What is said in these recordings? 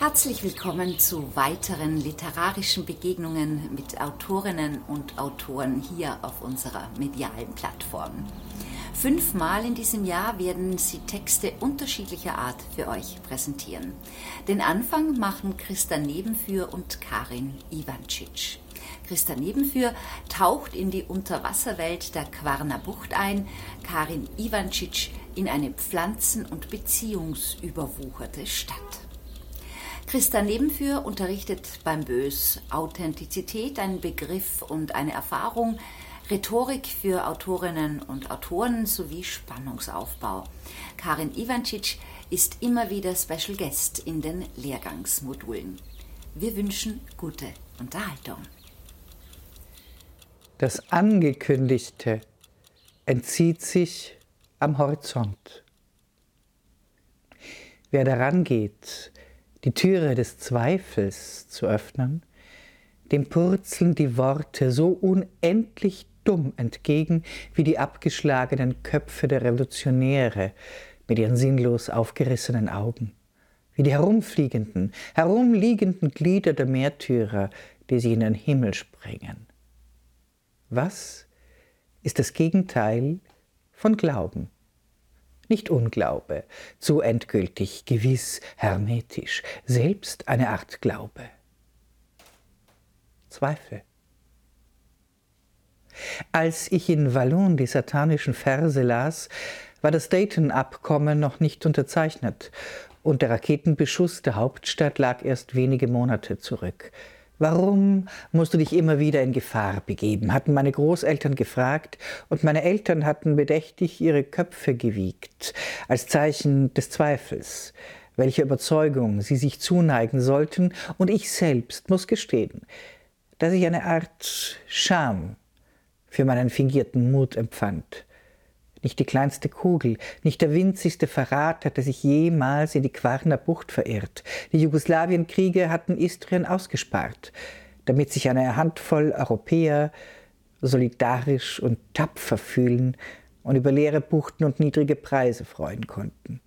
Herzlich willkommen zu weiteren literarischen Begegnungen mit Autorinnen und Autoren hier auf unserer medialen Plattform. Fünfmal in diesem Jahr werden sie Texte unterschiedlicher Art für euch präsentieren. Den Anfang machen Christa Nebenführ und Karin Ivancic. Christa Nebenführ taucht in die Unterwasserwelt der Quarner Bucht ein, Karin Ivancic in eine pflanzen- und beziehungsüberwucherte Stadt. Christa Nebenführ unterrichtet beim Bös Authentizität, ein Begriff und eine Erfahrung, Rhetorik für Autorinnen und Autoren sowie Spannungsaufbau. Karin Ivancic ist immer wieder Special Guest in den Lehrgangsmodulen. Wir wünschen gute Unterhaltung. Das Angekündigte entzieht sich am Horizont. Wer daran geht, die Türe des Zweifels zu öffnen, dem purzeln die Worte so unendlich dumm entgegen wie die abgeschlagenen Köpfe der Revolutionäre mit ihren sinnlos aufgerissenen Augen, wie die herumfliegenden, herumliegenden Glieder der Märtyrer, die sich in den Himmel springen. Was ist das Gegenteil von Glauben? Nicht Unglaube, zu endgültig, gewiss, hermetisch, selbst eine Art Glaube. Zweifel. Als ich in Wallon die satanischen Verse las, war das Dayton-Abkommen noch nicht unterzeichnet und der Raketenbeschuss der Hauptstadt lag erst wenige Monate zurück. Warum musst du dich immer wieder in Gefahr begeben? hatten meine Großeltern gefragt, und meine Eltern hatten bedächtig ihre Köpfe gewiegt, als Zeichen des Zweifels, welcher Überzeugung sie sich zuneigen sollten, und ich selbst muss gestehen, dass ich eine Art Scham für meinen fingierten Mut empfand nicht die kleinste Kugel, nicht der winzigste Verrat hatte sich jemals in die Quarner Bucht verirrt. Die Jugoslawienkriege hatten Istrien ausgespart, damit sich eine Handvoll Europäer solidarisch und tapfer fühlen und über leere Buchten und niedrige Preise freuen konnten.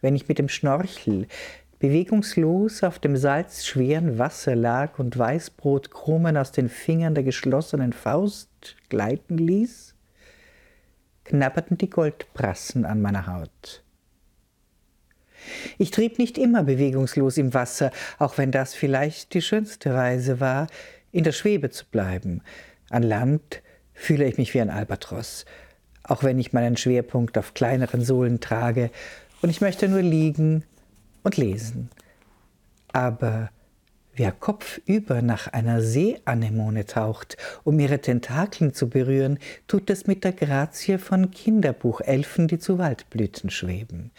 Wenn ich mit dem Schnorchel bewegungslos auf dem salzschweren Wasser lag und Weißbrotkrumen aus den Fingern der geschlossenen Faust gleiten ließ, knabberten die Goldbrassen an meiner Haut. Ich trieb nicht immer bewegungslos im Wasser, auch wenn das vielleicht die schönste Weise war, in der Schwebe zu bleiben. An Land fühle ich mich wie ein Albatros, auch wenn ich meinen Schwerpunkt auf kleineren Sohlen trage und ich möchte nur liegen und lesen. Aber Wer kopfüber nach einer Seeanemone taucht, um ihre Tentakeln zu berühren, tut es mit der Grazie von Kinderbuchelfen, die zu Waldblüten schweben.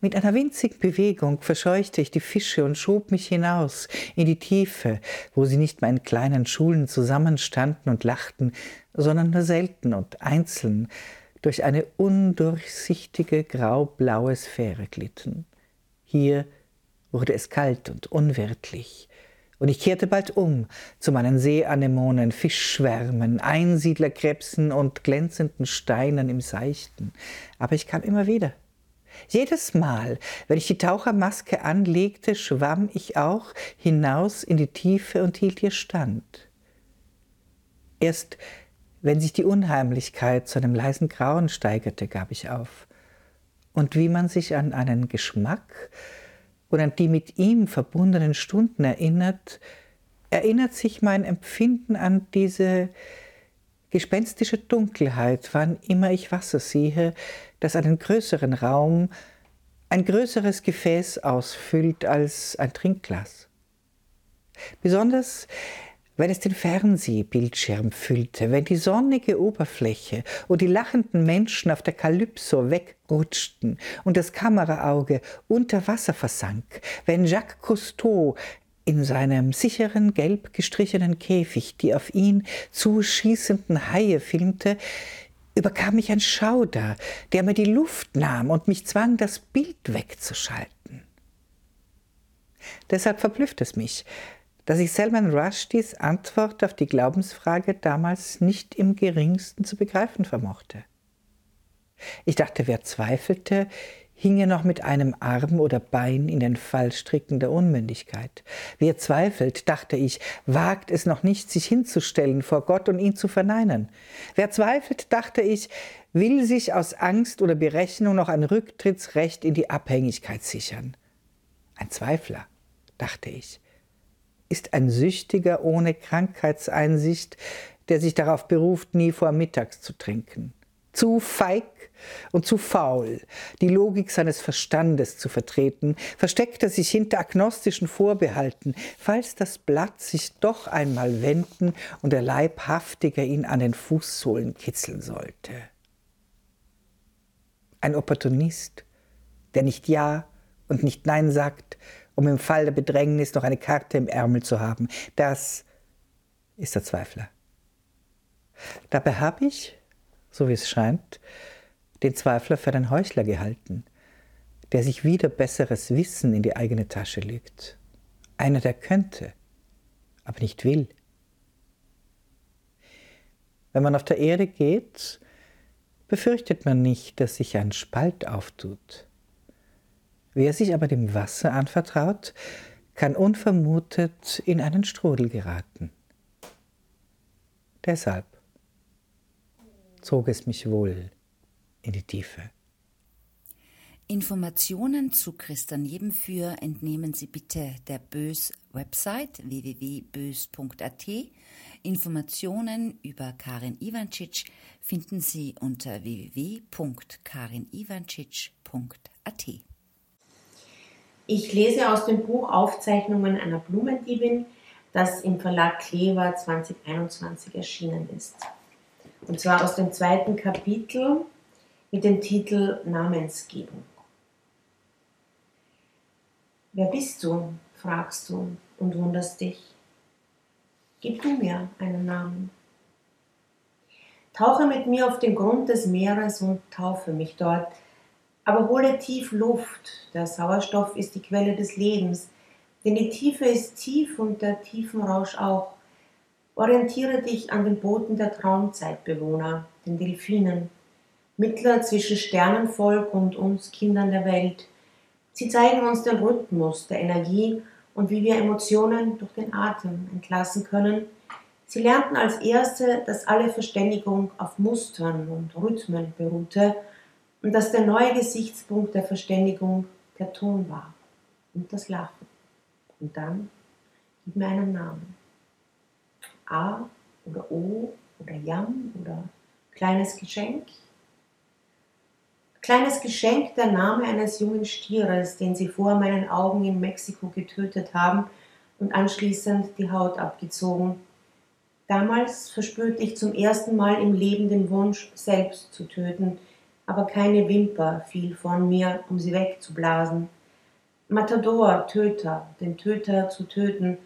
Mit einer winzigen Bewegung verscheuchte ich die Fische und schob mich hinaus in die Tiefe, wo sie nicht mehr in kleinen Schulen zusammenstanden und lachten, sondern nur selten und einzeln durch eine undurchsichtige graublaue Sphäre glitten. Hier wurde es kalt und unwirtlich und ich kehrte bald um zu meinen Seeanemonen, Fischschwärmen, Einsiedlerkrebsen und glänzenden Steinen im Seichten. Aber ich kam immer wieder. Jedes Mal, wenn ich die Tauchermaske anlegte, schwamm ich auch hinaus in die Tiefe und hielt ihr stand. Erst wenn sich die Unheimlichkeit zu einem leisen Grauen steigerte, gab ich auf. Und wie man sich an einen Geschmack und an die mit ihm verbundenen Stunden erinnert, erinnert sich mein Empfinden an diese gespenstische Dunkelheit, wann immer ich Wasser sehe, das einen größeren Raum, ein größeres Gefäß ausfüllt als ein Trinkglas. Besonders wenn es den Fernsehbildschirm füllte, wenn die sonnige Oberfläche und die lachenden Menschen auf der Kalypso wegrutschten und das Kameraauge unter Wasser versank, wenn Jacques Cousteau in seinem sicheren, gelb gestrichenen Käfig die auf ihn zuschießenden Haie filmte, überkam mich ein Schauder, der mir die Luft nahm und mich zwang, das Bild wegzuschalten. Deshalb verblüfft es mich, dass ich Salman Rushdies Antwort auf die Glaubensfrage damals nicht im geringsten zu begreifen vermochte. Ich dachte, wer zweifelte, hing er noch mit einem Arm oder Bein in den Fallstricken der Unmündigkeit. Wer zweifelt, dachte ich, wagt es noch nicht, sich hinzustellen vor Gott und ihn zu verneinen. Wer zweifelt, dachte ich, will sich aus Angst oder Berechnung noch ein Rücktrittsrecht in die Abhängigkeit sichern. Ein Zweifler, dachte ich, ist ein Süchtiger ohne Krankheitseinsicht, der sich darauf beruft, nie vor Mittags zu trinken. Zu feig und zu faul, die Logik seines Verstandes zu vertreten, versteckt er sich hinter agnostischen Vorbehalten, falls das Blatt sich doch einmal wenden und der Leibhaftige ihn an den Fußsohlen kitzeln sollte. Ein Opportunist, der nicht Ja und nicht Nein sagt, um im Fall der Bedrängnis noch eine Karte im Ärmel zu haben, das ist der Zweifler. Dabei habe ich, so wie es scheint, den Zweifler für einen Heuchler gehalten, der sich wieder besseres Wissen in die eigene Tasche legt. Einer, der könnte, aber nicht will. Wenn man auf der Erde geht, befürchtet man nicht, dass sich ein Spalt auftut. Wer sich aber dem Wasser anvertraut, kann unvermutet in einen Strudel geraten. Deshalb zog es mich wohl in die Tiefe. Informationen zu Christian Nebenführ entnehmen Sie bitte der Bös Website www.bös.at. Informationen über Karin Ivancic finden Sie unter www.karinivancic.at. Ich lese aus dem Buch Aufzeichnungen einer Blumendiebin, das im Verlag Klever 2021 erschienen ist. Und zwar aus dem zweiten Kapitel mit dem Titel Namensgebung. Wer bist du? fragst du und wunderst dich. Gib du mir einen Namen. Tauche mit mir auf den Grund des Meeres und taufe mich dort, aber hole tief Luft. Der Sauerstoff ist die Quelle des Lebens, denn die Tiefe ist tief und der Tiefenrausch auch. Orientiere dich an den Booten der Traumzeitbewohner, den Delfinen, Mittler zwischen Sternenvolk und uns Kindern der Welt. Sie zeigen uns den Rhythmus der Energie und wie wir Emotionen durch den Atem entlassen können. Sie lernten als Erste, dass alle Verständigung auf Mustern und Rhythmen beruhte und dass der neue Gesichtspunkt der Verständigung der Ton war und das Lachen. Und dann gib mir einen Namen. A oder O oder Jam oder kleines Geschenk Kleines Geschenk der Name eines jungen Stieres, den sie vor meinen Augen in Mexiko getötet haben und anschließend die Haut abgezogen. Damals verspürte ich zum ersten Mal im Leben den Wunsch, selbst zu töten, aber keine Wimper fiel von mir, um sie wegzublasen. Matador, Töter, den Töter zu töten,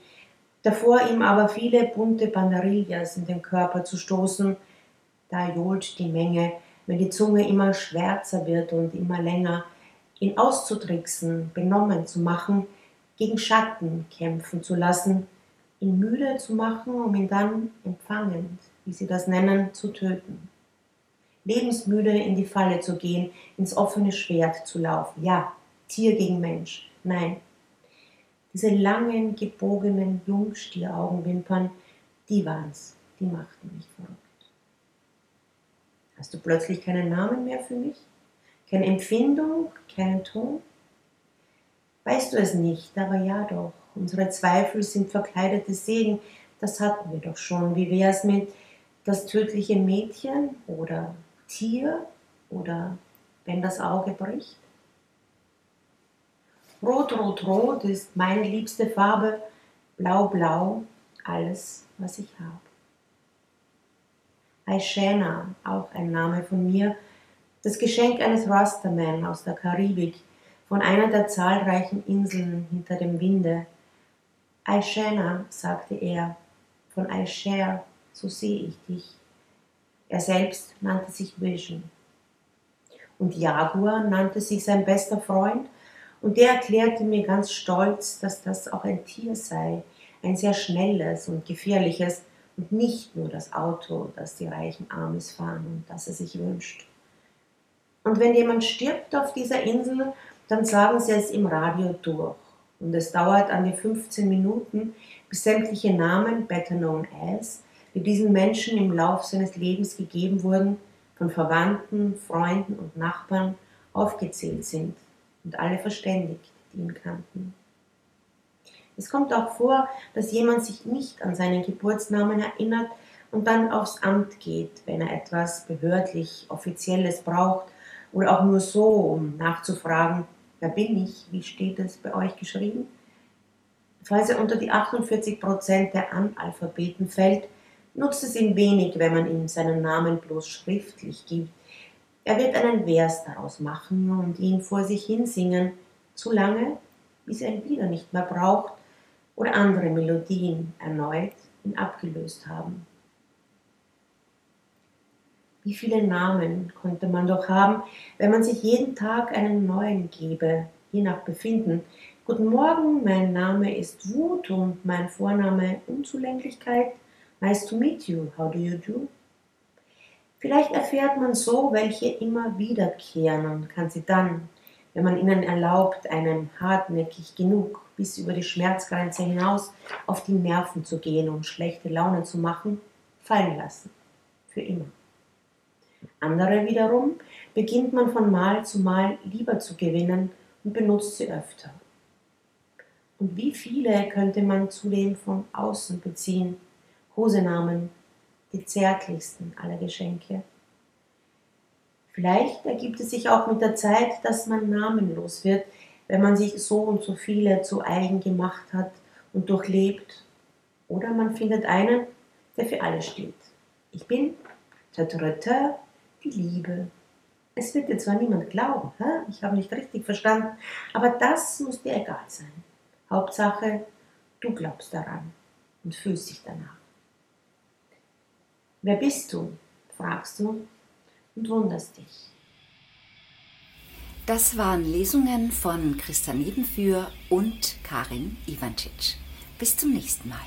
davor ihm aber viele bunte Banderillas in den Körper zu stoßen, da johlt die Menge, wenn die Zunge immer schwärzer wird und immer länger, ihn auszutricksen, benommen zu machen, gegen Schatten kämpfen zu lassen, ihn müde zu machen, um ihn dann empfangend, wie sie das nennen, zu töten. Lebensmüde in die Falle zu gehen, ins offene Schwert zu laufen. Ja, Tier gegen Mensch. Nein. Diese langen, gebogenen Jungstieraugenwimpern, die waren's, die machten mich verrückt. Hast du plötzlich keinen Namen mehr für mich? Keine Empfindung, keinen Ton? Weißt du es nicht, aber ja doch. Unsere Zweifel sind verkleidete Segen, das hatten wir doch schon. Wie wär's mit das tödliche Mädchen oder Tier oder wenn das Auge bricht? Rot, rot, rot ist meine liebste Farbe, blau, blau, alles, was ich habe. Aishana, auch ein Name von mir, das Geschenk eines Rastaman aus der Karibik, von einer der zahlreichen Inseln hinter dem Winde. Aishana, sagte er, von Aisher, so sehe ich dich. Er selbst nannte sich Vision. Und Jaguar nannte sich sein bester Freund, und der erklärte mir ganz stolz, dass das auch ein Tier sei, ein sehr schnelles und gefährliches, und nicht nur das Auto, das die reichen Armes fahren und das er sich wünscht. Und wenn jemand stirbt auf dieser Insel, dann sagen sie es im Radio durch. Und es dauert an die 15 Minuten, bis sämtliche Namen, better known as, die diesen Menschen im Lauf seines Lebens gegeben wurden, von Verwandten, Freunden und Nachbarn aufgezählt sind und alle verständigt, die ihn kannten. Es kommt auch vor, dass jemand sich nicht an seinen Geburtsnamen erinnert und dann aufs Amt geht, wenn er etwas behördlich Offizielles braucht oder auch nur so, um nachzufragen, wer bin ich, wie steht es bei euch geschrieben? Falls er unter die 48 Prozent der Analphabeten fällt, nutzt es ihm wenig, wenn man ihm seinen Namen bloß schriftlich gibt. Er wird einen Vers daraus machen und ihn vor sich hin singen, so lange, bis er ihn wieder nicht mehr braucht oder andere Melodien erneut ihn abgelöst haben. Wie viele Namen konnte man doch haben, wenn man sich jeden Tag einen neuen gebe, je nach Befinden. Guten Morgen, mein Name ist Wut und mein Vorname Unzulänglichkeit. Nice to meet you. How do you do? Vielleicht erfährt man so welche immer wiederkehren und kann sie dann, wenn man ihnen erlaubt, einem hartnäckig genug bis über die Schmerzgrenze hinaus auf die Nerven zu gehen und schlechte Laune zu machen, fallen lassen. Für immer. Andere wiederum beginnt man von Mal zu Mal lieber zu gewinnen und benutzt sie öfter. Und wie viele könnte man zudem von außen beziehen? Kosenamen, die zärtlichsten aller Geschenke. Vielleicht ergibt es sich auch mit der Zeit, dass man namenlos wird, wenn man sich so und so viele zu eigen gemacht hat und durchlebt. Oder man findet einen, der für alle steht. Ich bin Tötötötö, die Liebe. Es wird dir zwar niemand glauben, ich habe nicht richtig verstanden, aber das muss dir egal sein. Hauptsache, du glaubst daran und fühlst dich danach. Wer bist du? fragst du und wunderst dich. Das waren Lesungen von Christa Nebenführ und Karin Ivancic. Bis zum nächsten Mal.